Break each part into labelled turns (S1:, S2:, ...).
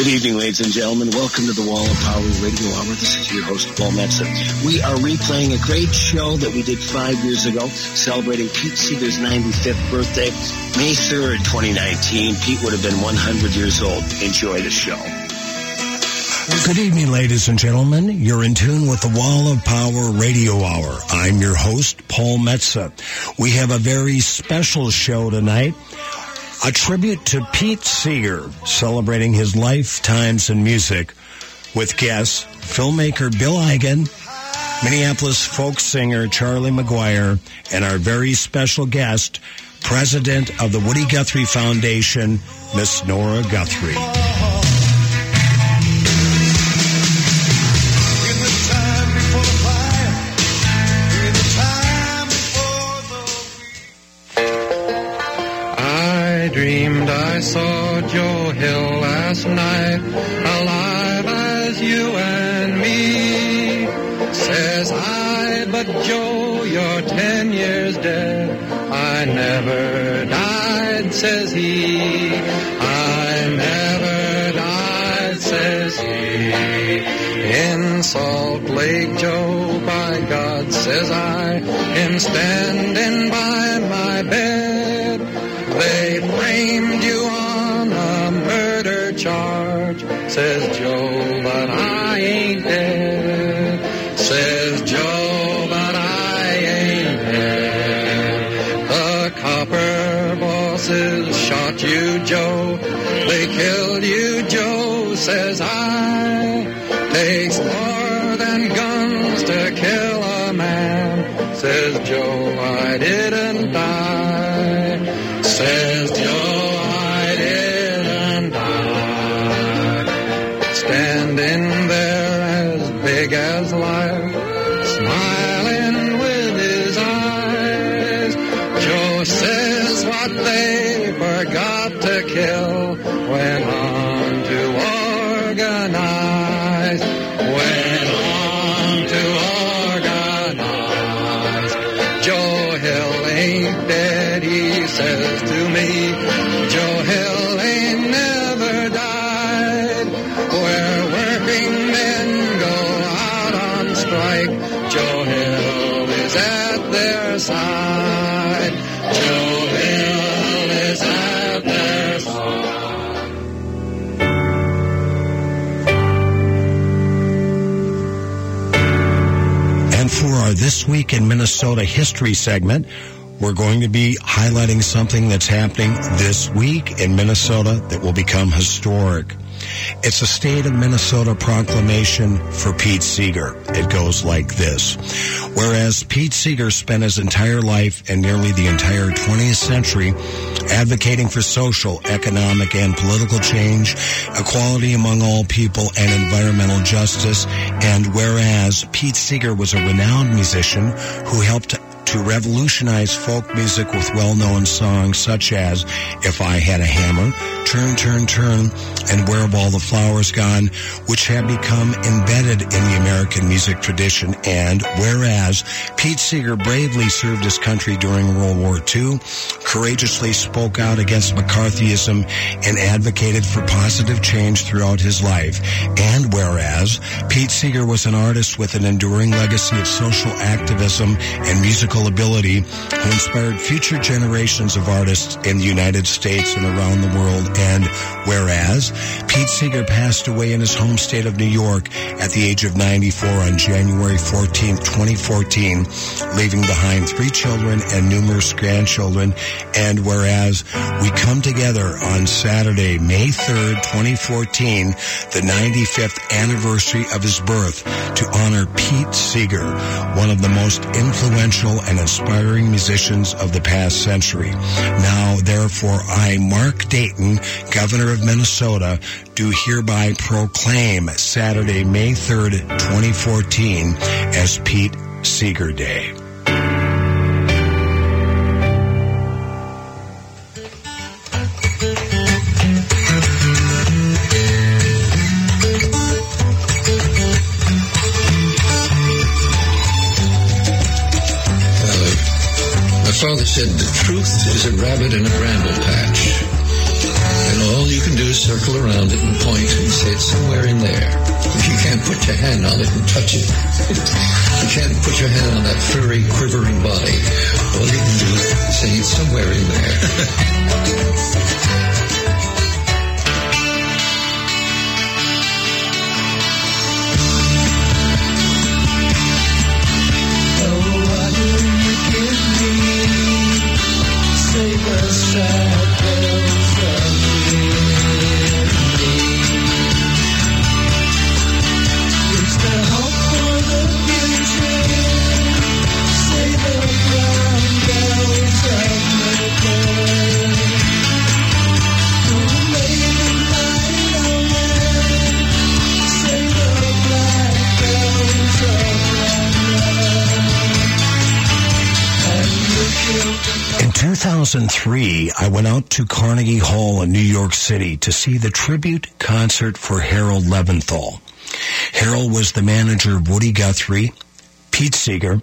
S1: Good evening, ladies and gentlemen. Welcome to the Wall of Power Radio Hour. This is your host, Paul Metsa. We are replaying a great show that we did five years ago, celebrating Pete Seeger's 95th birthday, May 3rd, 2019. Pete would have been 100 years old. Enjoy the show.
S2: Good evening, ladies and gentlemen. You're in tune with the Wall of Power Radio Hour. I'm your host, Paul Metsa. We have a very special show tonight. A tribute to Pete Seeger, celebrating his lifetimes in music with guests filmmaker Bill Eigen, Minneapolis folk singer Charlie McGuire, and our very special guest, president of the Woody Guthrie Foundation, Miss Nora Guthrie.
S3: I saw Joe Hill last night, alive as you and me. Says I, but Joe, you're ten years dead. I never died, says he. I never died, says he. In Salt Lake, Joe, by God, says I, am standing by my bed. They framed you says Joe, but I ain't dead. Says Joe, but I ain't dead. The copper bosses shot you, Joe. They killed you, Joe, says I. Takes more than guns to kill a man, says Joe, I didn't die. Says
S2: This Week in Minnesota history segment, we're going to be highlighting something that's happening this week in Minnesota that will become historic. It's a state of Minnesota proclamation for Pete Seeger. It goes like this. Whereas Pete Seeger spent his entire life and nearly the entire 20th century advocating for social, economic, and political change, equality among all people, and environmental justice, and whereas Pete Seeger was a renowned musician who helped to revolutionize folk music with well-known songs such as If I Had a Hammer, Turn, Turn, Turn, and Where Have All the Flowers Gone, which have become embedded in the American music tradition. And whereas Pete Seeger bravely served his country during World War II, courageously spoke out against McCarthyism, and advocated for positive change throughout his life. And whereas Pete Seeger was an artist with an enduring legacy of social activism and musical ability who inspired future generations of artists in the United States and around the world. And whereas Pete Seeger passed away in his home state of New York at the age of 94 on January 14, 2014, leaving behind three children and numerous grandchildren. And whereas we come together on Saturday, May 3rd, 2014, the 95th anniversary of his birth to honor Pete Seeger, one of the most influential and inspiring musicians of the past century. Now, therefore, I, Mark Dayton, Governor of Minnesota, do hereby proclaim Saturday, May 3rd, 2014 as Pete Seeger Day.
S4: Father said the truth is a rabbit in a bramble patch. And all you can do
S5: is circle around it and point and say it's somewhere in there. If you can't put your hand on it and touch it, you can't put your hand on that furry, quivering body. All you can do is say it's somewhere in there.
S2: 2003, I went out to Carnegie Hall in New York City to see the tribute concert for Harold Leventhal. Harold was the manager of Woody Guthrie, Pete Seeger,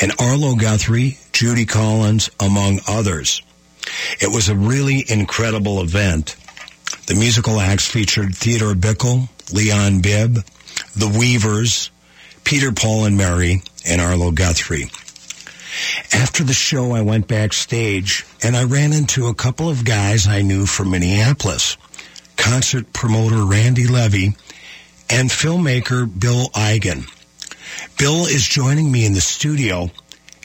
S2: and Arlo Guthrie, Judy Collins, among others. It was a really incredible event. The musical acts featured Theodore Bikel, Leon Bibb, The Weavers, Peter, Paul, and Mary, and Arlo Guthrie. After the show, I went backstage and I ran into a couple of guys I knew from Minneapolis. Concert promoter Randy Levy and filmmaker Bill Eigen. Bill is joining me in the studio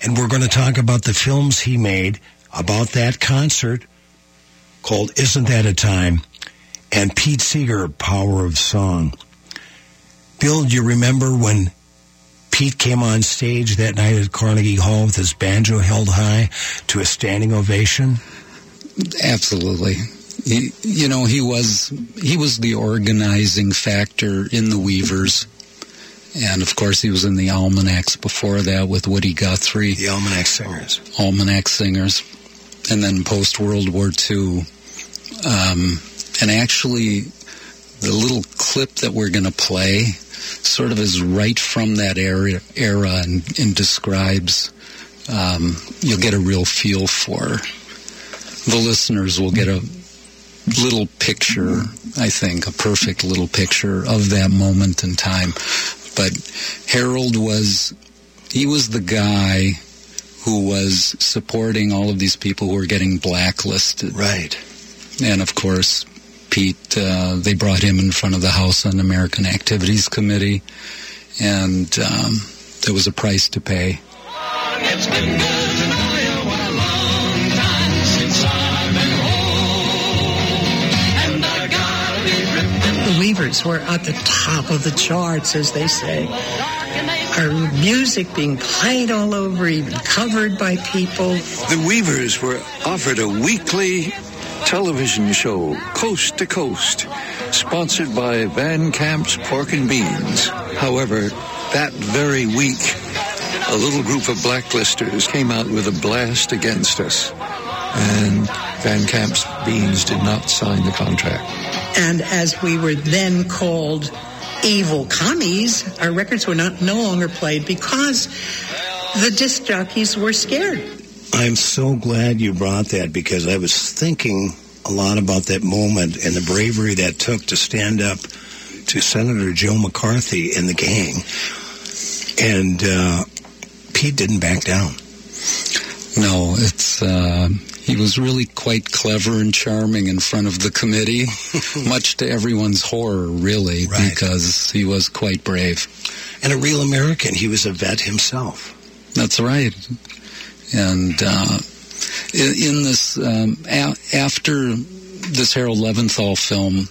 S2: and we're going to talk about the films he made about that concert called Isn't That a Time and Pete Seeger, Power of Song. Bill, do you remember when Pete came on stage that night at Carnegie Hall with his banjo held high to a standing ovation?
S6: Absolutely. He, you know, he was he was the organizing factor in the Weavers, and of course, he was in the Almanacs before that with Woody Guthrie.
S2: The Almanac Singers.
S6: Almanac Singers, and then post World War II. Um, and actually, the little clip that we're going to play sort of is right from that era, era and, and describes. Um, you'll get a real feel for. The listeners will get a little picture, I think, a perfect little picture of that moment in time. But Harold was, he was the guy who was supporting all of these people who were getting blacklisted.
S2: Right.
S6: And of course, Pete, uh, they brought him in front of the House Un-American Activities Committee, and um, there was a price to pay.
S7: It's been good to know you. What a long time since I've been home. And I gotta be ripping.
S8: The Weavers were at the top of the charts, as they say. Our music being played all over, even covered by people.
S5: The Weavers were offered a weekly television show, Coast to Coast, sponsored by Van Camp's Pork and Beans. However, that very week, a little group of blacklisters came out with a blast against us. And Van Camp's Beans did not sign the contract.
S8: And as we were then called evil commies, our records were not no longer played because the disc jockeys were scared.
S2: I'm so glad you brought that because I was thinking a lot about that moment and the bravery that took to stand up to Senator Joe McCarthy and the gang. And uh, Pete didn't back down.
S6: No, it's uh, he was really quite clever and charming in front of the committee, much to everyone's horror, really,
S2: Right.
S6: because he was quite brave.
S2: And a real American. He was a vet himself.
S6: That's right. And uh, in, this, um, a- after this Harold Leventhal film,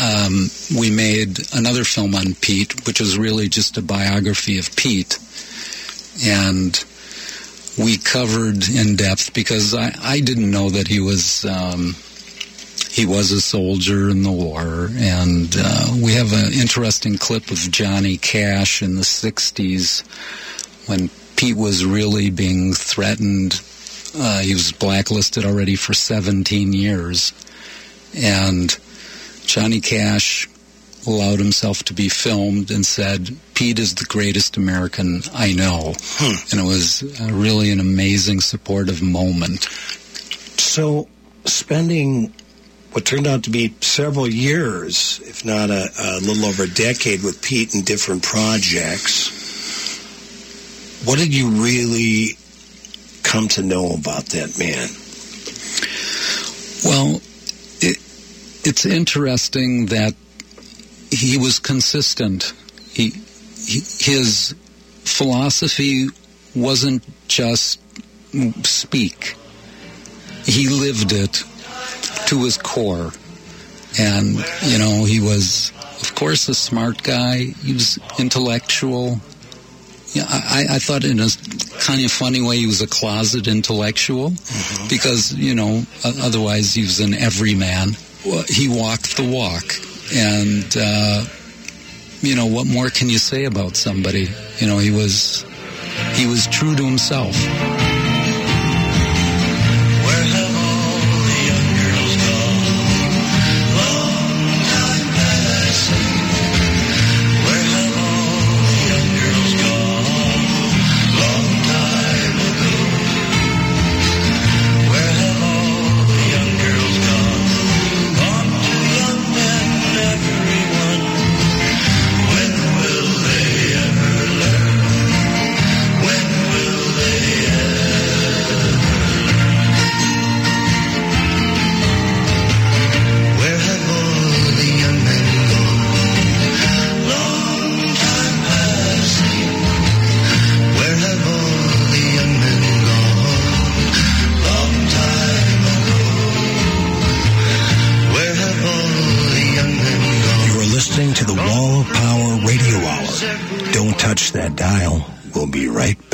S6: um, we made another film on Pete, which was really just a biography of Pete. And we covered in depth because I, I didn't know that he was um, he was a soldier in the war, and uh, we have an interesting clip of Johnny Cash in the '60s when Pete was really being threatened. Uh, he was blacklisted already for 17 years, and Johnny Cash allowed himself to be filmed and said, Pete is the greatest American I know. And it was uh, really an amazing supportive moment.
S2: So, spending what turned out to be several years, if not a, a little over a decade, with Pete in different projects. What did you really come to know about that man?
S6: Well, it, it's interesting that he was consistent. He, he his philosophy wasn't just speak. He lived it to his core. And, you know, he was, of course, a smart guy. He was intellectual. Yeah, I, I thought in a kind of funny way he was a closet intellectual mm-hmm. because, you know, otherwise he was an everyman. He walked the walk. And, uh, you know, what more can you say about somebody? You know, he was, he was true to himself. touch that dial.
S9: We'll be right back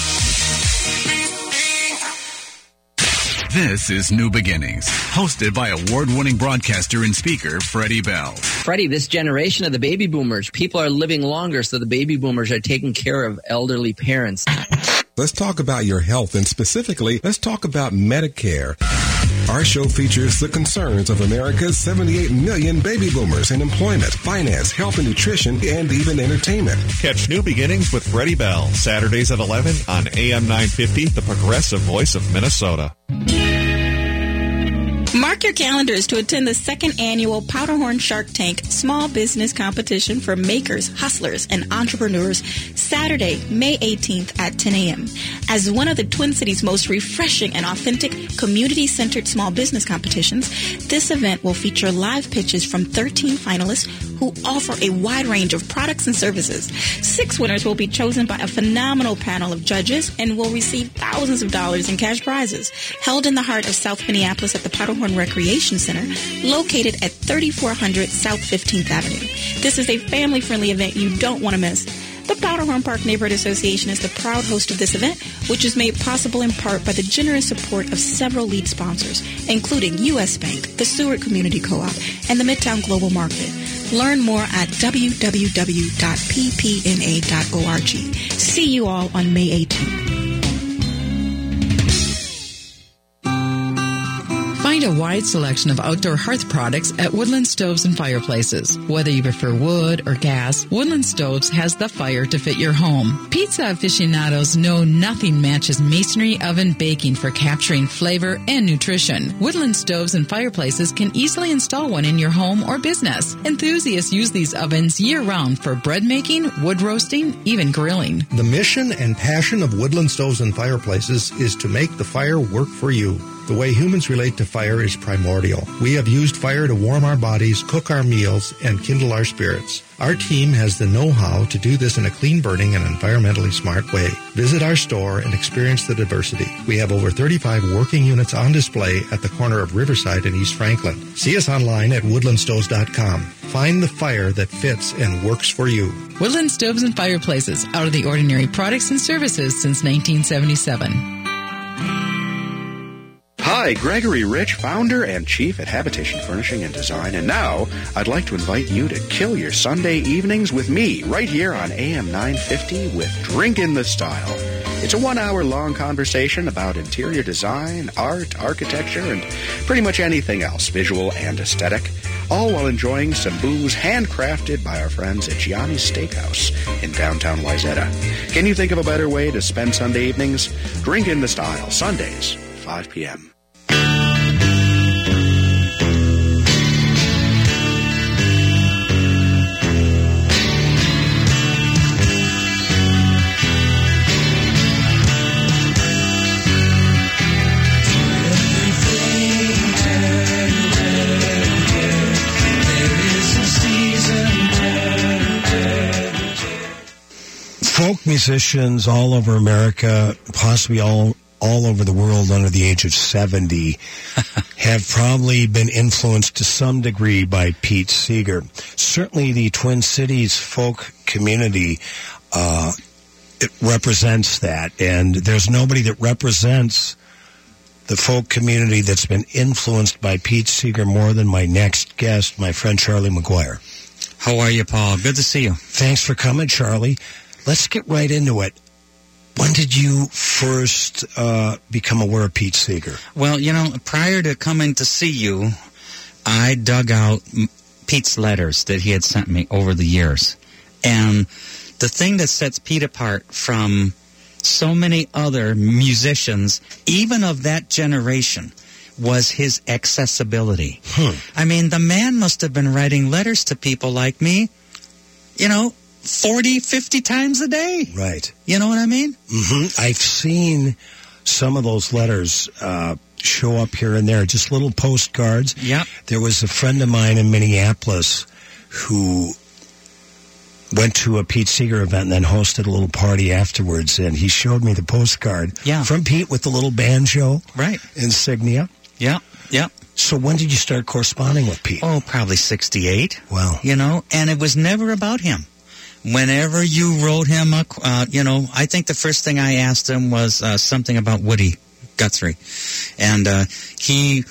S10: This is New Beginnings, hosted by award-winning broadcaster and speaker Freddie Bell.
S11: Freddie, this generation of the baby boomers, people are living longer, so the baby boomers are taking care of elderly parents.
S12: Let's talk about your health, and specifically, let's talk about Medicare. Our show features the concerns of America's 78 million baby boomers in employment, finance, health and nutrition, and even entertainment.
S13: Catch New Beginnings with Freddie Bell, Saturdays at 11 on AM 950, the progressive voice of Minnesota.
S14: Mark your calendars to attend the second annual Powderhorn Shark Tank Small Business Competition for makers, hustlers, and entrepreneurs Saturday, May 18th at 10 a.m. As one of the Twin Cities' most refreshing and authentic community-centered small business competitions, this event will feature live pitches from 13 finalists who offer a wide range of products and services. Six winners will be chosen by a phenomenal panel of judges and will receive thousands of dollars in cash prizes. Held in the heart of South Minneapolis at the Powderhorn Recreation Center, located at 3400 South 15th Avenue. This is a family-friendly event you don't want to miss. The Powderhorn Park Neighborhood Association is the proud host of this event, which is made possible in part by the generous support of several lead sponsors, including U.S. Bank, the Seward Community Co-op, and the Midtown Global Market. Learn more at www.ppna.org. See you all on May 18th.
S15: Find a wide selection of outdoor hearth products at Woodland Stoves and Fireplaces. Whether you prefer wood or gas, Woodland Stoves has the fire to fit your home. Pizza aficionados know nothing matches masonry oven baking for capturing flavor and nutrition. Woodland Stoves and Fireplaces can easily install one in your home or business. Enthusiasts use these ovens year round for bread making, wood roasting, even grilling.
S16: The mission and passion of Woodland Stoves and Fireplaces is to make the fire work for you. The way humans relate to fire is primordial. We have used fire to warm our bodies, cook our meals, and kindle our spirits. Our team has the know-how to do this in a clean burning and environmentally smart way. Visit our store and experience the diversity. We have over 35 working units on display at the corner of Riverside and East Franklin. See us online at woodlandstoves.com. Find the fire that fits and works for you.
S15: Woodland Stoves and Fireplaces, out of the ordinary products and services since 1977.
S17: Hi, Gregory Rich, founder and chief at Habitation Furnishing and Design, and now I'd like to invite you to kill your Sunday evenings with me right here on AM 950 with Drink in the Style. It's a one hour long conversation about interior design, art, architecture, and pretty much anything else, visual and aesthetic, all while enjoying some booze handcrafted by our friends at Gianni's Steakhouse in downtown Wayzata. Can you think of a better way to spend Sunday evenings? Drink in the Style, Sundays, 5 p.m.
S2: folk musicians all over America, possibly all all over the world under the age of 70 have probably been influenced to some degree by Pete Seeger. Certainly the Twin Cities folk community uh, it represents that and there's nobody that represents the folk community that's been influenced by Pete Seeger more than my next guest, my friend Charlie McGuire.
S18: How are you, Paul? Good to see you.
S2: Thanks for coming, Charlie. Let's get right into it. When did you first uh, become aware of Pete Seeger?
S18: Well, you know, prior to coming to see you, I dug out Pete's letters that he had sent me over the years. And the thing that sets Pete apart from so many other musicians, even of that generation, was his accessibility. I mean, the man must have been writing letters to people like me, you know, 40, 50 times a day.
S2: Right.
S18: You know what I mean?
S2: hmm I've seen some of those letters uh, show up here and there, just little postcards.
S18: Yep.
S2: There was a friend of mine in Minneapolis who went to a Pete Seeger event and then hosted a little party afterwards, and he showed me the postcard
S18: Yeah.
S2: from Pete with the little banjo
S18: Right.
S2: insignia.
S18: Yeah, yeah.
S2: So when did you start corresponding with Pete?
S18: Oh, probably 68.
S2: Wow.
S18: You know, and it was never about him. Whenever you wrote him, a, uh, you know, I think the first thing I asked him was uh, something about Woody Guthrie. And uh, he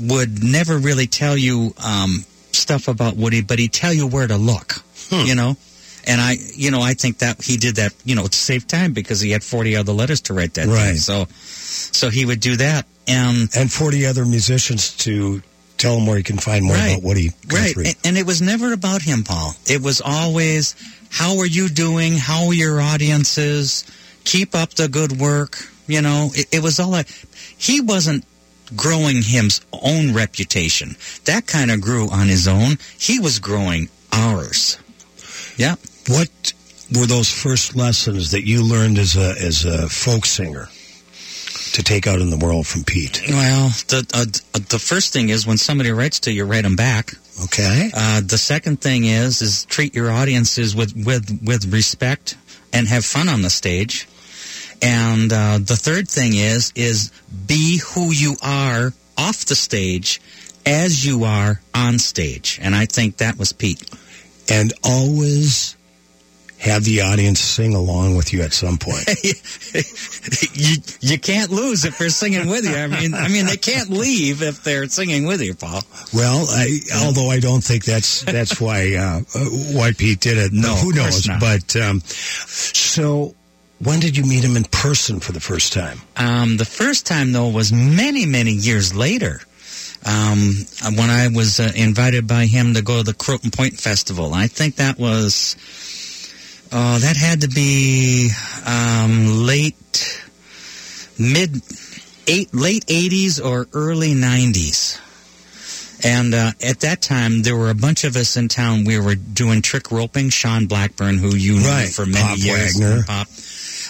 S18: would never really tell you um, stuff about Woody, but he'd tell you where to look, you know? And I, you know, I think that he did that, you know, to save time because he had 40 other letters to write that day.
S2: Right.
S18: So, so he would do that. And
S2: And 40 other musicians to tell him where he can find more
S18: Right.
S2: about Woody
S18: Right.
S2: Guthrie.
S18: And, and it was never about him, Paul. It was always, how are you doing? How are your audiences? Keep up the good work. You know, it, it was all that. He wasn't growing his own reputation. That kind of grew on his own. He was growing ours. Yeah.
S2: What were those first lessons that you learned as a as a folk singer to take out in the world from Pete?
S18: Well, the uh, the first thing is when somebody writes to you, write them back.
S2: Okay.
S18: Uh, the second thing is is treat your audiences with with with respect and have fun on the stage. And uh, the third thing is is be who you are off the stage as you are on stage. And I think that was Pete.
S2: And always have the audience sing along with you at some point.
S18: you you can't lose if they're singing with you. I mean, I mean they can't leave if they're singing with you, Paul.
S2: Well, I, although I don't think that's that's why uh, uh, why Pete did it.
S18: No,
S2: who knows? But um, so, when did you meet him in person for the first time?
S18: Um, the first time, though, was many, many years later. Um, when I was uh, invited by him to go to the Croton Point Festival. I think that was, oh, that had to be um, late, mid, eight, late 80s or early 90s. And uh, at that time, there were a bunch of us in town. We were doing trick roping. Sean Blackburn, who you knew for many
S2: Pop
S18: years,
S2: Wagner.
S18: Pop.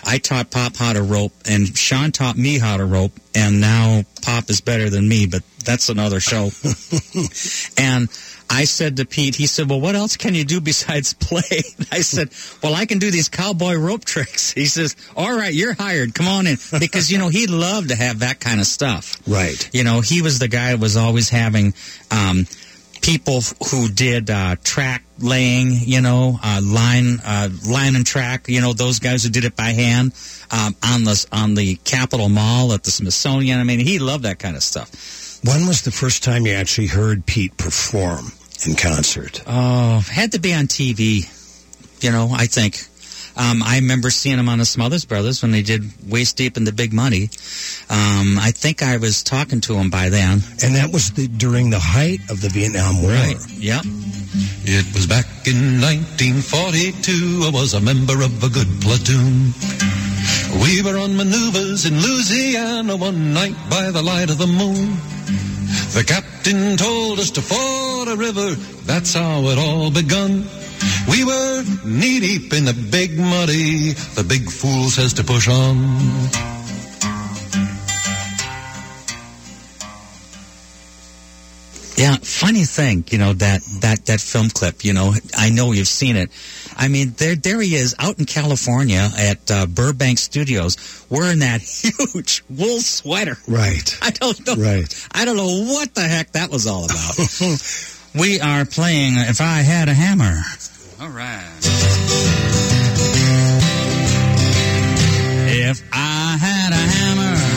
S18: I taught Pop how to rope, and Sean taught me how to rope. And now Pop is better than me, but that's another show. and I said to Pete, he said, "Well, what else can you do besides play?" I said, "Well, I can do these cowboy rope tricks." He says, "All right, you're hired. Come on in," because you know he loved to have that kind of stuff.
S2: Right.
S18: You know, he was the guy that was always having um, people who did uh, track laying, you know, uh, line uh, line and track, you know, those guys who did it by hand um, on the on the Capitol Mall at the Smithsonian. I mean, he loved that kind of stuff.
S2: When was the first time you actually heard Pete perform in concert?
S18: Oh, had to be on TV. You know, I think. Um, I remember seeing him on the Smothers Brothers when they did Waist Deep in the Big Muddy. Um, I think I was talking to him by then.
S2: And that was the, during the height of the Vietnam War.
S18: Right. Yep.
S19: It was back in 1942. I was a member of a good platoon. We were on maneuvers in Louisiana one night by the light of the moon. The captain told us to ford a river. That's how it all begun. We were knee deep in the big muddy. The big fool says to push on.
S18: Yeah, funny thing, you know that that that film clip. You know, I know you've seen it. I mean, there there he is out in California at uh, Burbank Studios, wearing that huge wool sweater.
S2: Right.
S18: I don't know.
S2: Right.
S18: I don't know what the heck that was all about. we are playing "If I Had a Hammer." All right. If I had a hammer,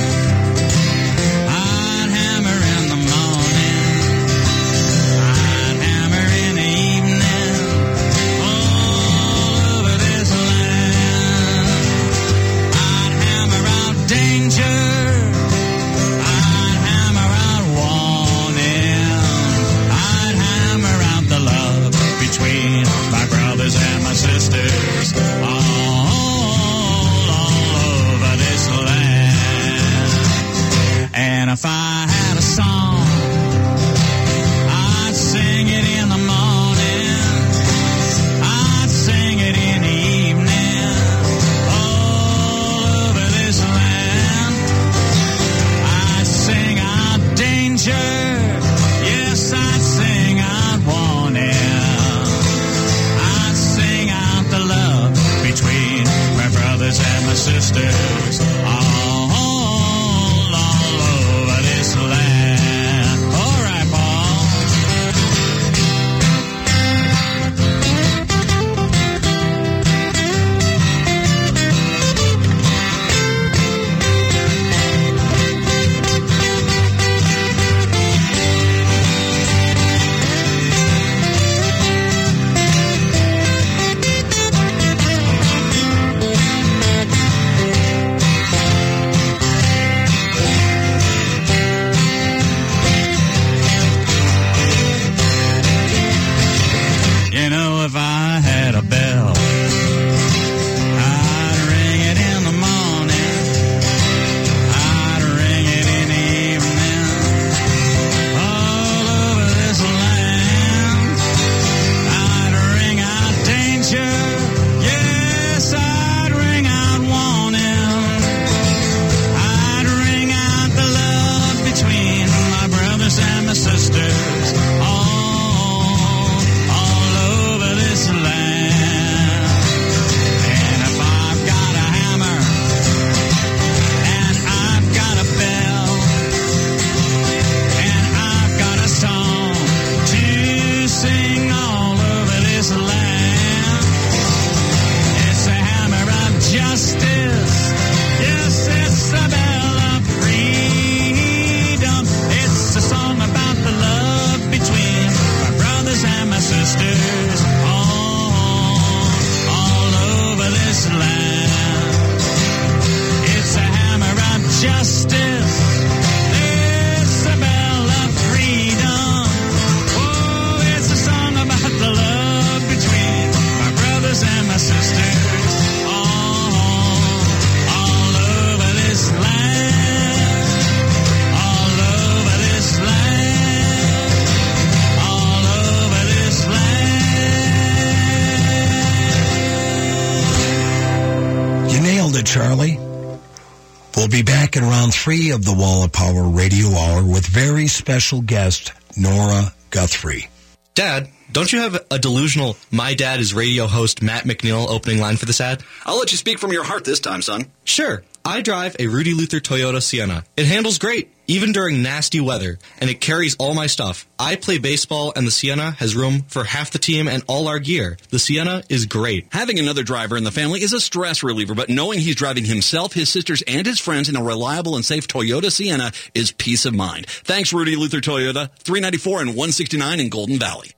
S18: of the
S2: Wall of Power Radio Hour with very special guest Nora Guthrie.
S20: Dad, don't you have a delusional My Dad is radio host Matt McNeil opening line for this ad?
S21: I'll let you speak from your heart this time, son.
S20: Sure. I drive a Rudy Luther Toyota Sienna. It handles great. Even during nasty weather, and it carries all my stuff. I play baseball, and the Sienna has room for half the team and all our gear. The Sienna is great.
S21: Having another driver in the family is a stress reliever, but knowing he's driving himself, his sisters, and his friends in a reliable and safe Toyota Sienna is peace of mind. Thanks, Rudy Luther Toyota, 394 and 169 in Golden Valley.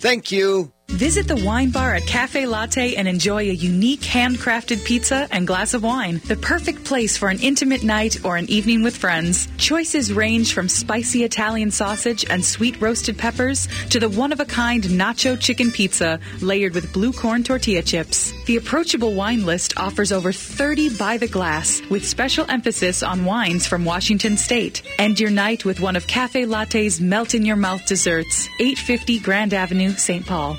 S22: Thank you.
S23: Visit the wine bar at Cafe Latte and enjoy a unique handcrafted pizza and glass of wine. The perfect place for an intimate night or an evening with friends. Choices range from spicy Italian sausage and sweet roasted peppers to the one of a kind nacho chicken pizza layered with blue corn tortilla chips. The approachable wine list offers over 30 by the glass with special emphasis on wines from Washington State. End your night with one of Cafe Latte's melt in your mouth desserts. 850 Grand Avenue, St. Paul.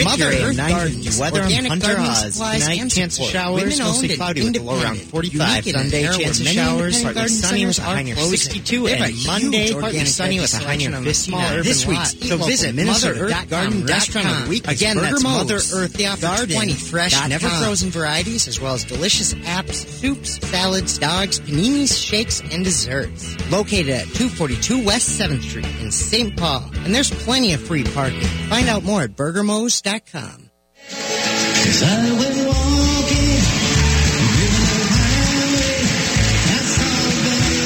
S24: With
S25: Mother Earth
S24: nine
S25: Gardens,
S24: weather,
S25: organic
S24: Hunter
S25: gardening
S24: Haas.
S25: supplies
S24: Tonight,
S25: and
S24: chance of showers, mostly cloudy with a low around 45.
S25: Unique in an
S24: Sunday, chance of showers, partly
S25: garden
S24: sunny with a high near 62, and Monday, partly sunny with a high near
S25: on a small
S24: 59. This week's So visit Minnesota Earth Garden Restaurant of the Week.
S25: Again, that's Mother Earth
S24: They offer
S25: Garden
S24: 20 fresh, never frozen varieties, as well as delicious apps, soups, salads, dogs, paninis, shakes, and desserts. Located at 242 West 7th Street in St. Paul. And there's plenty of free parking. Find out more at burgermos.com.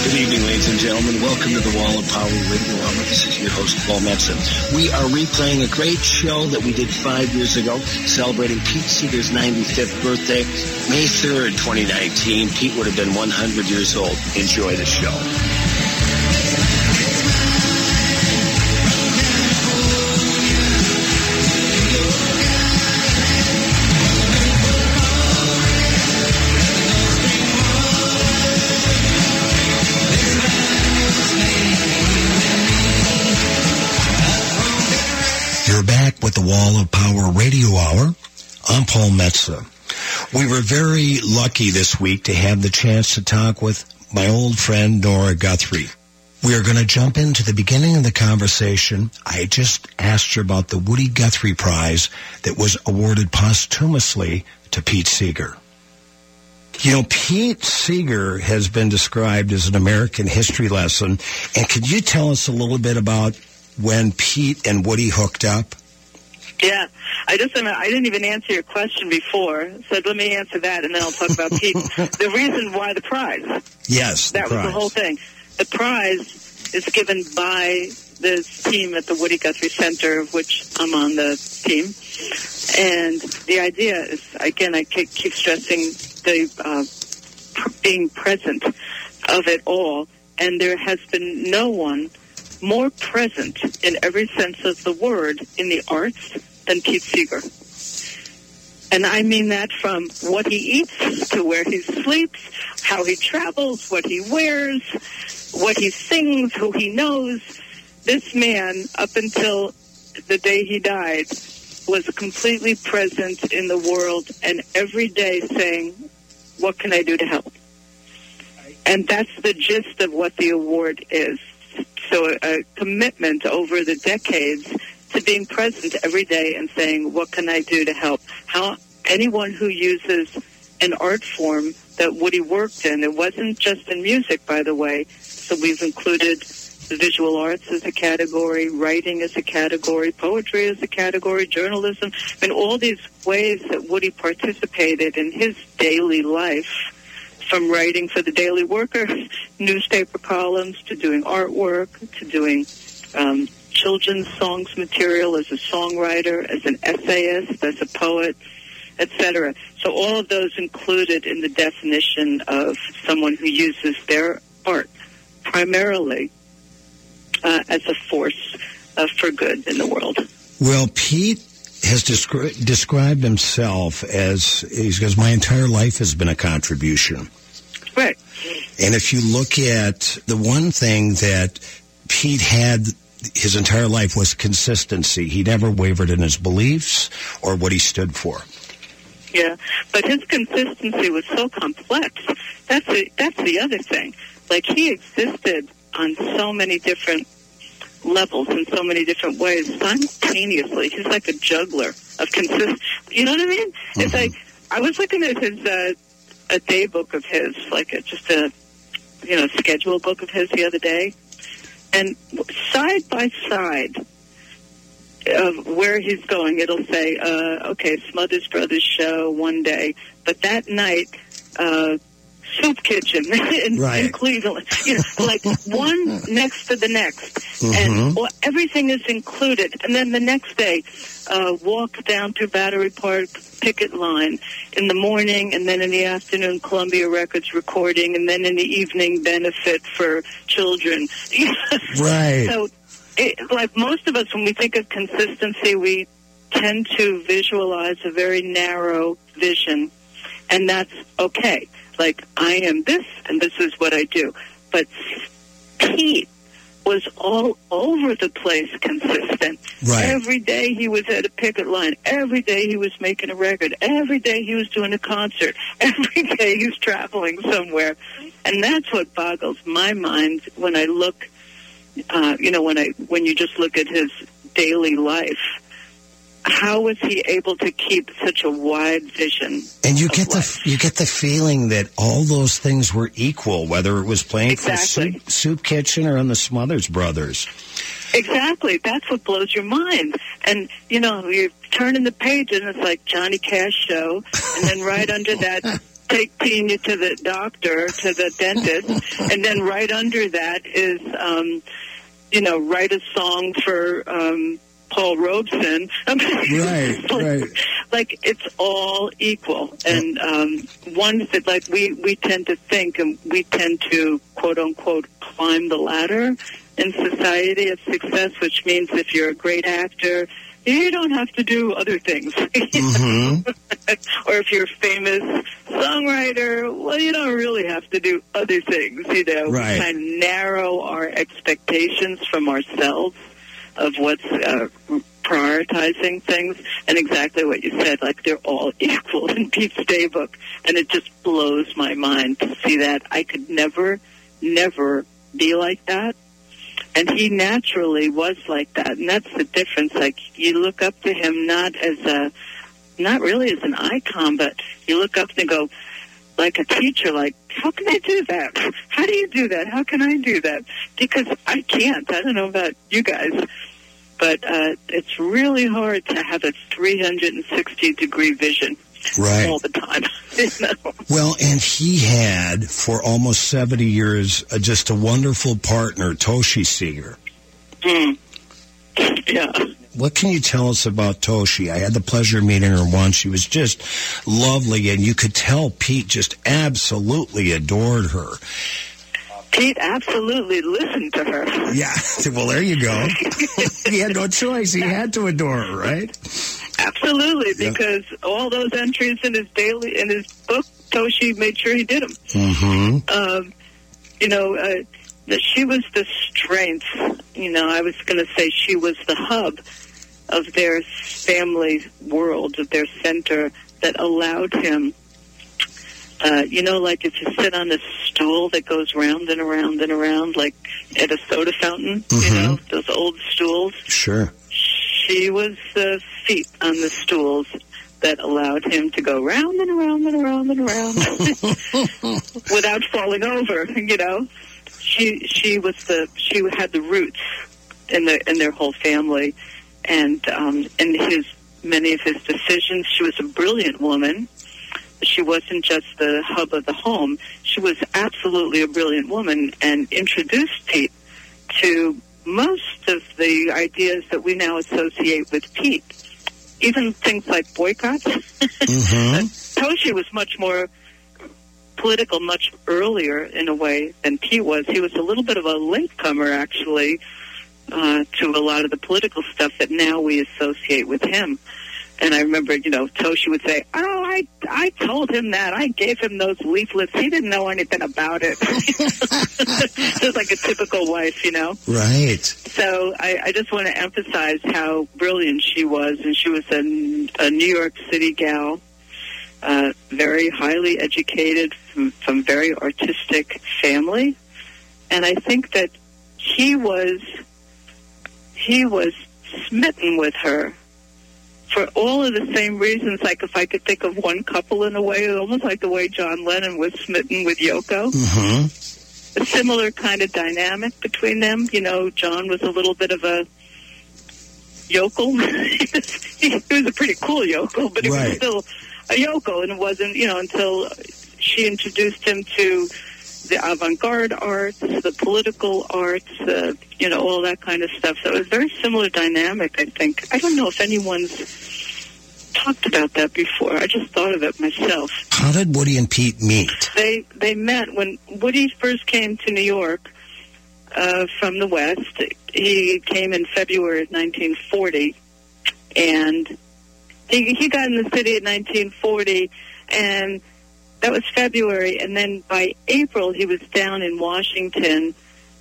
S1: Good evening, ladies and gentlemen. Welcome to the Wall of Power Radio. This is your host, Paul Metsa. We are replaying a great show that we did five years ago, celebrating Pete Seeger's 95th birthday, May 3rd, 2019. Pete would have been 100 years old. Enjoy the show.
S2: Back with the Wall of Power Radio Hour. I'm Paul Metsa. We were very lucky this week to have the chance to talk with my old friend Nora Guthrie. We are going to jump into the beginning of the conversation. I just asked her about the Woody Guthrie Prize that was awarded posthumously to Pete Seeger. You know, Pete Seeger has been described as an American history lesson. And could you tell us a little bit about when Pete and Woody hooked up?
S26: Yeah, I just I didn't even answer your question before, so let me answer that, and then I'll talk about Pete. the reason why the prize.
S2: Yes, the
S26: that was the whole thing. The prize is given by this team at the Woody Guthrie Center, of which I'm on the team. And the idea is, again, I keep stressing the uh, being present of it all and there has been no one more present in every sense of the word in the arts than Pete Seeger. And I mean that from what he eats to where he sleeps, how he travels, what he wears, what he sings, who he knows. This man, up until the day he died, was completely present in the world and every day saying, What can I do to help? And that's the gist of what the award is. So a, commitment over the decades to being present every day and saying, what can I do to help? How anyone who uses an art form that Woody worked in, it wasn't just in music, by the way. So we've included the visual arts as a category, writing as a category, poetry as a category, journalism, and all these ways that Woody participated in his daily life from writing for the Daily Worker, newspaper columns, to doing artwork, to doing um, children's songs material as a songwriter, as an essayist, as a poet, etc. So all of those included in the definition of someone who uses their art primarily uh, as a force uh, for good in the world.
S2: Well, Pete has descri- described himself as he goes, "My entire life has been a contribution."
S26: Right.
S2: And if you look at the one thing that Pete had his entire life was consistency. He never wavered in his beliefs or what he stood for.
S26: Yeah, but his consistency was so complex. That's the that's the other thing. Like he existed on so many different levels in so many different ways simultaneously. He's like a juggler of consist. You know what I mean? It's like I was looking at his uh, a day book of his, like a, just a you know schedule book of his the other day, and side by side of where he's going, it'll say, uh, okay, Smothers Brothers show one day, but that night, uh, Soup Kitchen in,
S2: Right.
S26: in Cleveland. You know, like one next to the next,
S2: Mhm.
S26: and well, everything is included. And then the next day, uh, walk down to Battery Park picket line in the morning, and then in the afternoon, Columbia Records recording, and then in the evening, benefit for children.
S2: Right.
S26: So, it, like most of us, when we think of consistency, we tend to visualize a very narrow vision, and that's okay. Like, I am this, and this is what I do. But Pete was all over the place consistent.
S2: Right.
S26: Every day he was at a picket line. Every day he was making a record. Every day he was doing a concert. Every day he was traveling somewhere. And that's what boggles my mind when I look, uh, you know, when I when you just look at his daily life. How was he able to keep such a wide vision?
S2: And you get
S26: life?
S2: the you get the feeling that all those things were equal, whether it was playing for
S26: Exactly.
S2: Soup, Soup Kitchen or on the Smothers Brothers.
S26: Exactly. That's what blows your mind. And, you know, you're turning the page and it's like Johnny Cash show. And then right under that, take Tina to the doctor, to the dentist. And then right under that is, um, you know, write a song for, um, Paul Robeson.
S2: Right, right.
S26: like it's all equal and um ones that like we we tend to think and we tend to quote unquote climb the ladder in society of success which means if you're a great actor you don't have to do other things
S2: Mm-hmm.
S26: or if you're a famous songwriter well you don't really have to do other things you know
S2: Right.
S26: kind of narrow our expectations from ourselves of what's uh, prioritizing things and exactly what you said like they're all equal in pete's daybook and it just blows my mind to see that. I could never never be like that. And he naturally was like that and that's the difference. Like you look up to him not as a not really as an icon but you look up and go like a teacher like how can i do that how do you do that how can i do that because i can't i don't know about you guys but uh, it's really hard to have a 360 degree vision
S2: Right.
S26: all the time. you know?
S2: Well, and he had for almost 70 years uh, just a wonderful partner, Toshi Seeger.
S26: Mm. Yeah.
S2: What can you tell us about Toshi? I had the pleasure of meeting her once. She was just lovely, and you could tell Pete just absolutely adored her.
S26: Pete absolutely listened to her.
S2: Yeah. Well, there you go. he had no choice. He had to adore her, right?
S26: Absolutely,
S2: Yeah.
S26: because all those entries in his daily in his book, Toshi made sure he did them.
S2: Mm-hmm.
S26: um, you know, uh, that she was the strength. You know, I was going to say she was the hub of their family world, of their center that allowed him. Uh, you know, like if you sit on a stool that goes round and around and around, like at a soda fountain, you
S2: Mhm.
S26: know, those old stools.
S2: Sure.
S26: She was the feet on the stools that allowed him to go round and around and around and around without falling over. You know, she she was the she had the roots in the in their whole family, and um, in his many of his decisions, she was a brilliant woman. She wasn't just the hub of the home. She was absolutely a brilliant woman and introduced Pete to most of the ideas that we now associate with Pete. Even things like boycotts.
S2: Mm-hmm.
S26: Toshi was much more political much earlier in a way than Pete was. He was a little bit of a latecomer, actually, uh, to a lot of the political stuff that now we associate with him. And I remember, you know, Toshi would say, "Oh, I I told him that. I gave him those leaflets. He didn't know anything about it." Just like a typical wife, you know.
S2: Right.
S26: So I, I just want to emphasize how brilliant she was, and she was a, a New York City gal, uh, very highly educated, from, from very artistic family, and I think that he was he was smitten with her for all of the same reasons. Like if I could think of one couple in a way, almost like the way John Lennon was smitten with Yoko
S2: Mm-hmm.
S26: a similar kind of dynamic between them. You know, John was a little bit of a yokel. he was a pretty cool yokel, but he was still a yokel, and it wasn't, you know, until she introduced him to the avant-garde arts, the political arts, uh, you know, all that kind of stuff. So it was a very similar dynamic, I think. I don't know if anyone's talked about that before. I just thought of it myself.
S2: How did Woody and Pete meet?
S26: They they met when Woody first came to New York uh, from the West. He came in February of 1940, and he he got in the city in 1940, and that was February. And then by April, he was down in Washington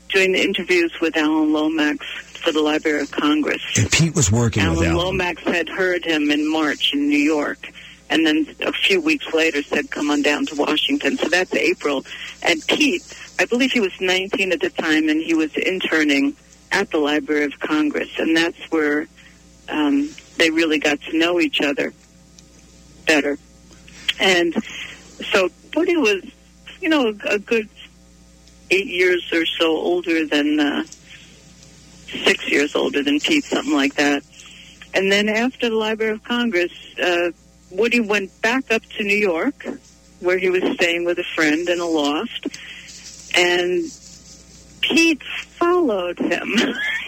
S26: doing the interviews with Alan Lomax for the Library of Congress.
S2: And Pete was working with
S26: Alan
S2: Alan.
S26: Lomax had heard him in March in New York, and then a few weeks later said, "Come on down to Washington." So that's April. And Pete, I believe he was 19 at the time, and he was interning at the Library of Congress, and that's where um, they really got to know each other better. And so Woody was, you know, a, a good eight years or so older than. Uh, six years older than Pete, something like that. And then after the Library of Congress, uh, Woody went back up to New York, where he was staying with a friend in a loft, and Pete followed him.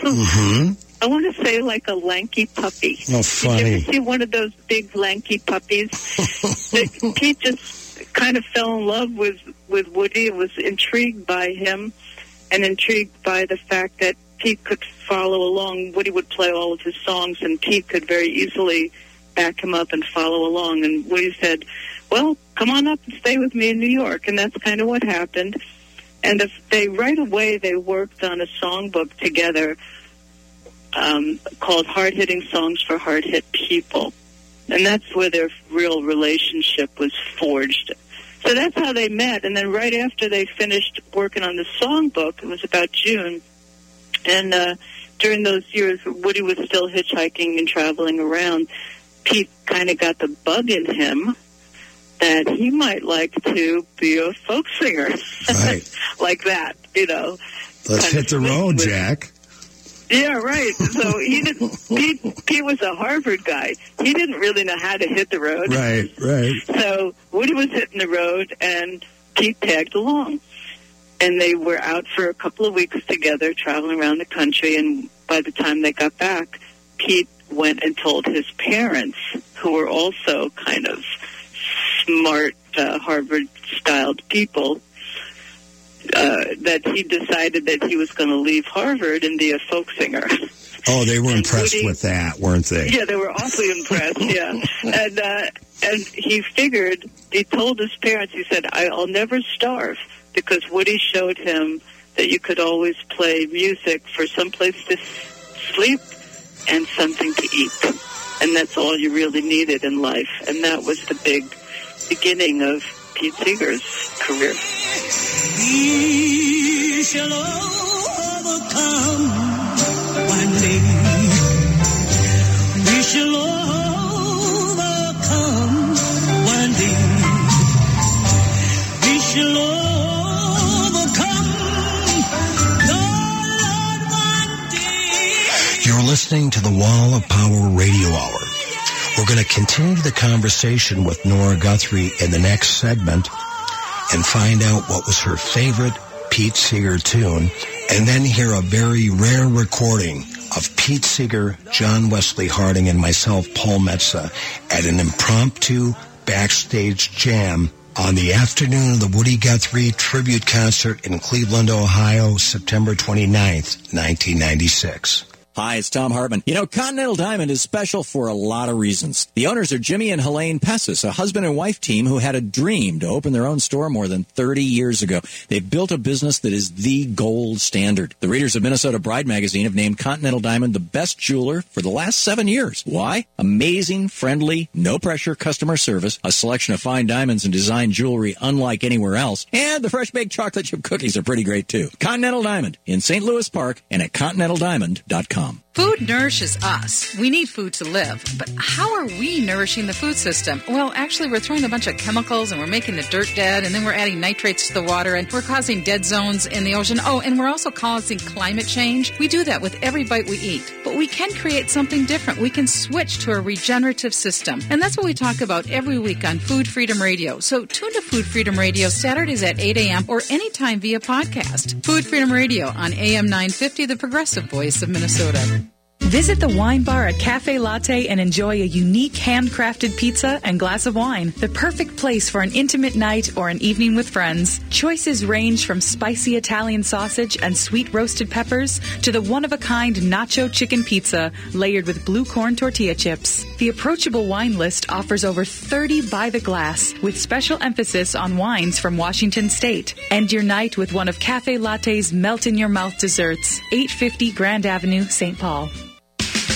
S2: Mm-hmm.
S26: I want to say like a lanky puppy.
S2: Oh,
S26: Did you
S2: funny.
S26: ever see one of those big lanky puppies? Pete just kind of fell in love with with Woody was intrigued by him, and intrigued by the fact that Pete could follow along. Woody would play all of his songs, and Pete could very easily back him up and follow along. And Woody said, "Well, come on up and stay with me in New York," and that's kind of what happened. And if they right away they worked on a songbook together um, called "Hard Hitting Songs for Hard Hit People," and that's where their real relationship was forged. So that's how they met. And then right after they finished working on the songbook, it was about June, and uh, during those years, Woody was still hitchhiking and traveling around. Pete kind of got the bug in him that he might like to be a folk singer,
S2: Right.
S26: like that, you know.
S2: Let's hit the road,
S26: with-
S2: Jack.
S26: Yeah, right. So he didn't. Pete, Pete was a Harvard guy. He didn't really know how to hit the road.
S2: Right, right.
S26: So Woody was hitting the road, and Pete tagged along. And they were out for a couple of weeks together, traveling around the country. And by the time they got back, Pete went and told his parents, who were also kind of smart, uh, Harvard-styled people, uh, that he decided that he was going to leave Harvard and be a folk singer.
S2: Oh, they were impressed with that, weren't they?
S26: Yeah, they were awfully impressed. Yeah, and uh, and he figured. He told his parents. He said, "I'll never starve," because Woody showed him that you could always play music for someplace to sleep and something to eat, and that's all you really needed in life. And that was the big beginning of Pete Seeger's career.
S3: We shall overcome one day. We shall overcome one day. We shall overcome. Lord, one day.
S2: You're listening to the Wall of Power Radio Hour. We're going to continue the conversation with Nora Guthrie in the next segment and find out what was her favorite Pete Seeger tune and then hear a very rare recording of Pete Seeger, John Wesley Harding, and myself, Paul Metsa, at an impromptu backstage jam on the afternoon of the Woody Guthrie tribute concert in Cleveland, Ohio, September 29th, 1996.
S27: Hi, it's Thom Hartmann. You know, Continental Diamond is special for a lot of reasons. The owners are Jimmy and Helene Pessis, a husband and wife team who had a dream to open their own store more than 30 years ago. They've built a business that is the gold standard. The readers of Minnesota Bride magazine have named Continental Diamond the best jeweler for the last seven years. Why? Amazing, friendly, no pressure customer service, a selection of fine diamonds and design jewelry unlike anywhere else, and the fresh baked chocolate chip cookies are pretty great too. Continental Diamond in St. Louis Park and at continentaldiamond.com com.
S15: Food nourishes us. We need food to live. But how are we nourishing the food system? Well, actually, we're throwing a bunch of chemicals and we're making the dirt dead, and then we're adding nitrates to the water, and we're causing dead zones in the ocean. Oh, and we're also causing climate change. We do that with every bite we eat. But we can create something different. We can switch to a regenerative system. And that's what we talk about every week on Food Freedom Radio. So tune to Food Freedom Radio Saturdays at 8 a.m. or anytime via podcast. Food Freedom Radio on AM 950, the progressive voice of Minnesota.
S23: Visit the wine bar at Cafe Latte and enjoy a unique handcrafted pizza and glass of wine. The perfect place for an intimate night or an evening with friends. Choices range from spicy Italian sausage and sweet roasted peppers to the one of a kind nacho chicken pizza layered with blue corn tortilla chips. The approachable wine list offers over 30 by the glass with special emphasis on wines from Washington State. End your night with one of Cafe Latte's melt in your mouth desserts. 850 Grand Avenue, St. Paul.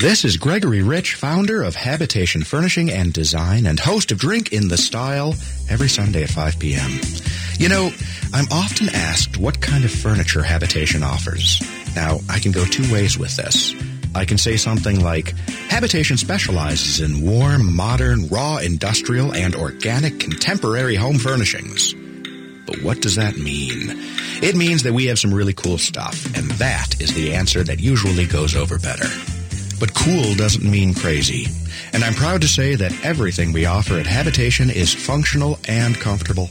S17: This is Gregory Rich, founder of Habitation Furnishing and Design and host of Drink in the Style every Sunday at 5 p.m. You know, I'm often asked what kind of furniture Habitation offers. Now, I can go two ways with this. I can say something like, Habitation specializes in warm, modern, raw, industrial, and organic contemporary home furnishings. But what does that mean? It means that we have some really cool stuff, and that is the answer that usually goes over better. But cool doesn't mean crazy. And I'm proud to say that everything we offer at Habitation is functional and comfortable.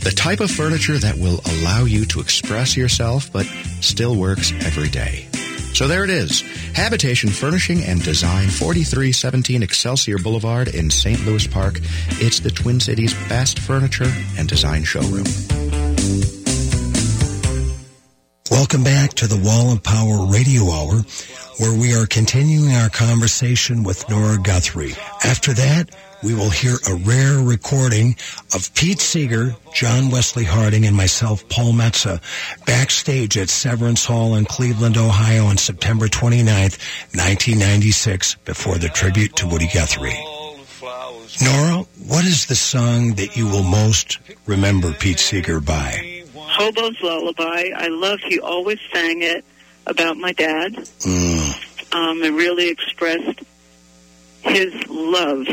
S17: The type of furniture that will allow you to express yourself but still works every day. So there it is. Habitation Furnishing and Design, 4317 Excelsior Boulevard in St. Louis Park. It's the Twin Cities' best furniture and design showroom.
S2: Welcome back to the Wall of Power Radio Hour, where we are continuing our conversation with Nora Guthrie. After that, we will hear a rare recording of Pete Seeger, John Wesley Harding, and myself, Paul Metsa, backstage at Severance Hall in Cleveland, Ohio on September 29th, 1996, before the tribute to Woody Guthrie. Nora, what is the song that you will most remember Pete Seeger by?
S26: Hobo's Lullaby. I love he always sang it about my dad.
S2: Mm.
S26: Um, it really expressed his love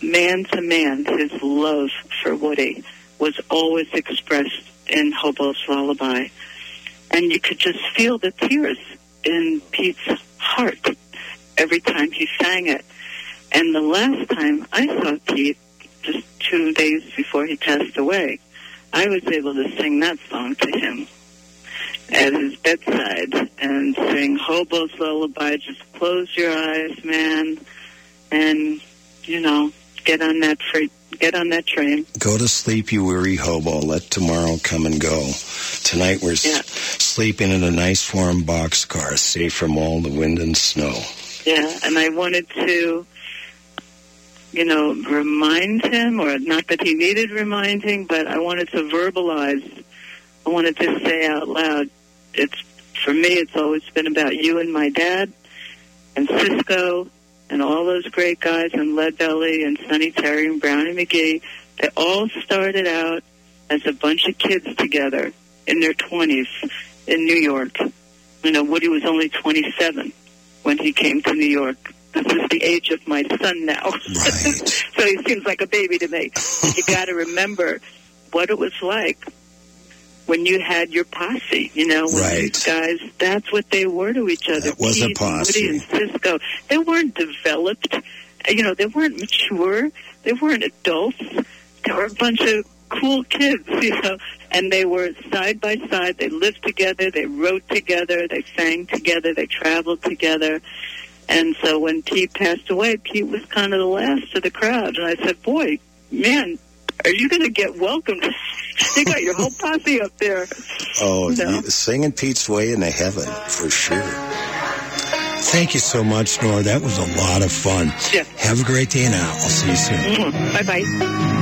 S26: man to man, his love for Woody was always expressed in Hobo's Lullaby. And you could just feel the tears in Pete's heart every time he sang it. And the last time I saw Pete, just two days before he passed away, I was able to sing that song to him at his bedside and sing Hobo's Lullaby. Just close your eyes, man, and you know, get on that freight, get on that train.
S2: Go to sleep, you weary hobo. Let tomorrow come and go. Tonight we're s- sleeping in a nice warm boxcar, safe from all the wind and snow.
S26: Yeah, and I wanted to, you know, remind him, or not that he needed reminding, but I wanted to verbalize. I wanted to say out loud. It's for me. It's always been about you and my dad, and Cisco, and all those great guys, and Lead Belly, and Sonny Terry, and Brownie McGhee. They all started out as a bunch of kids together in their twenties in New York. You know, Woody was only twenty-seven when he came to New York. This is the age of my son now. so he seems like a baby to me. you got to remember what it was like when you had your posse, you know,
S2: Right.
S26: these guys, that's what they were to each other.
S2: That was a
S26: Pete and
S2: posse.
S26: Woody and Cisco. They weren't developed, you know, they weren't mature. They weren't adults. They were a bunch of cool kids, you know, and they were side by side. They lived together. They wrote together. They sang together. They traveled together. And so when Pete passed away, Pete was kind of the last of the crowd. And I said, boy, man, are you going to get welcomed? they got your whole posse up there.
S2: Oh,
S26: No.
S2: you- singing Pete's Way into heaven, for sure. Thank you so much, Nora. That was a lot of fun.
S26: Yeah.
S2: Have a great day now. I'll see you soon.
S26: Mm-hmm. Bye
S5: bye.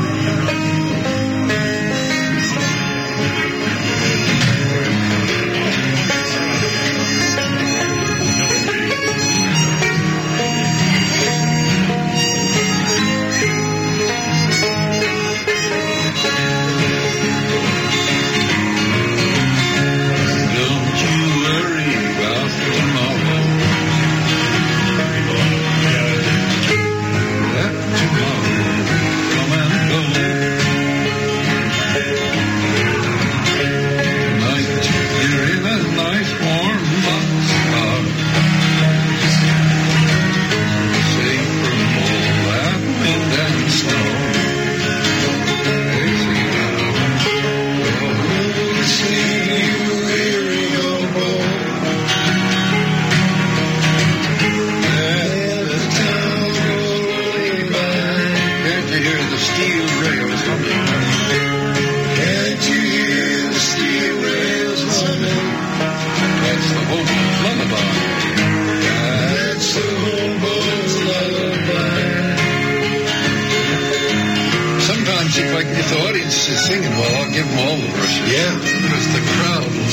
S5: The audience is singing well, I'll give them all the verses. Yeah. Because the crowd will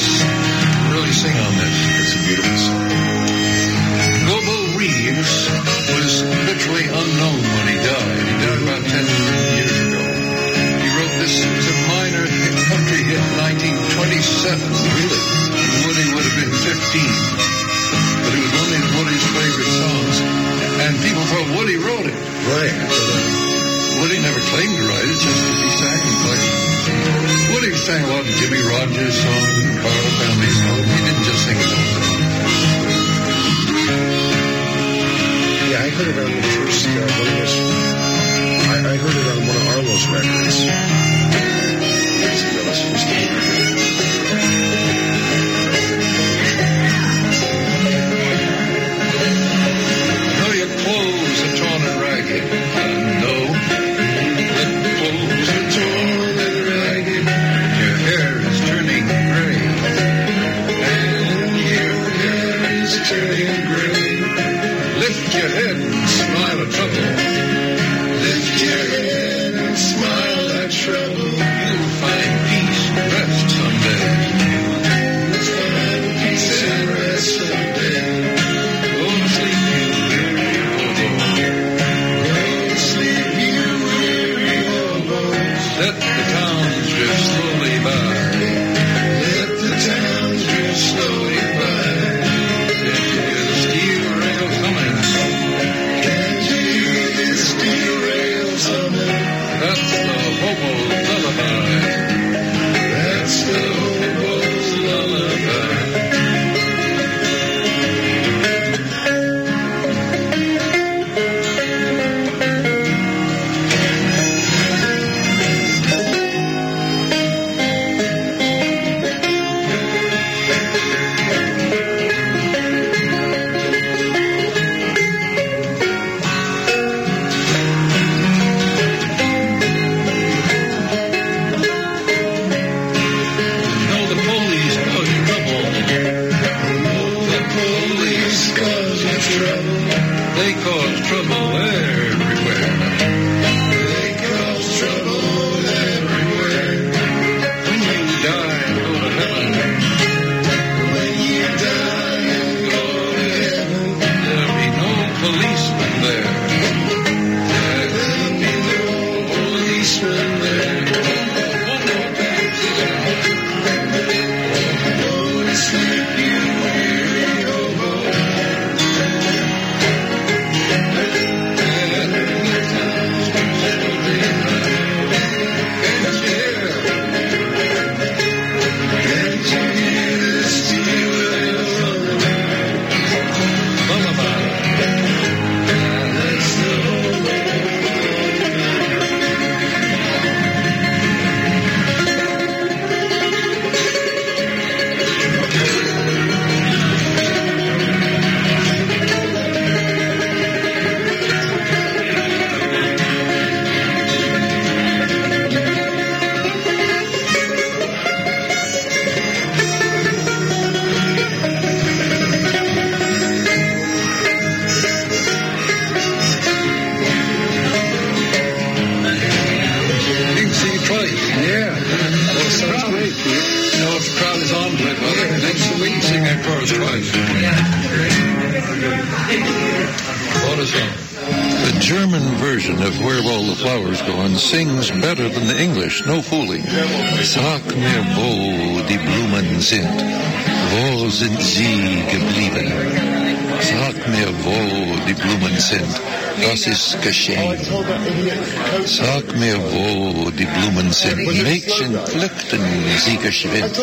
S5: really sing on this. It's a beautiful song. Goebel Reeves was virtually unknown when he died. He died about 10 years ago. He wrote this, was a minor hit, country hit in 1927. Really? Woody would have been 15. But it was one of Woody's favorite songs. And people thought Woody wrote it. Right. Woody never claimed to write it, just sang a lot of Jimmie Rodgers songs and Carter Family songs. He didn't just sing his.
S28: Yeah, I heard it on the first uh, one of his. I, I heard it on one of Arlo's records. It's the Willis
S5: sind. Wo sind sie geblieben? Sag mir, wo die Blumen sind. Das ist geschehen. Sag mir, wo die Blumen sind. Mädchen pflückten sie geschwind.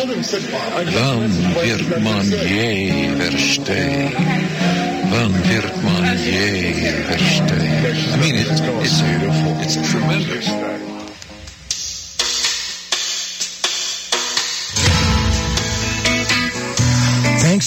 S5: Wann wird man je verstehen? Wann wird man je verstehen? I mean, it, it's, it's tremendous.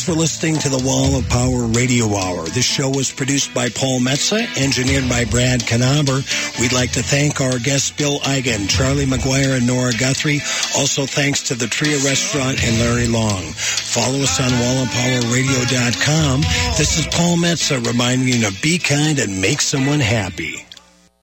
S2: For listening to the Wall of Power Radio Hour. This show was produced by Paul Metsa, engineered by Brad Kanaber. We'd like to thank our guests Bill Eigen, Charlie McGuire, and Nora Guthrie. Also thanks to the Tria Restaurant and Larry Long. Follow us on wallofpowerradio.com. This is Paul Metsa reminding you to be kind and make someone happy.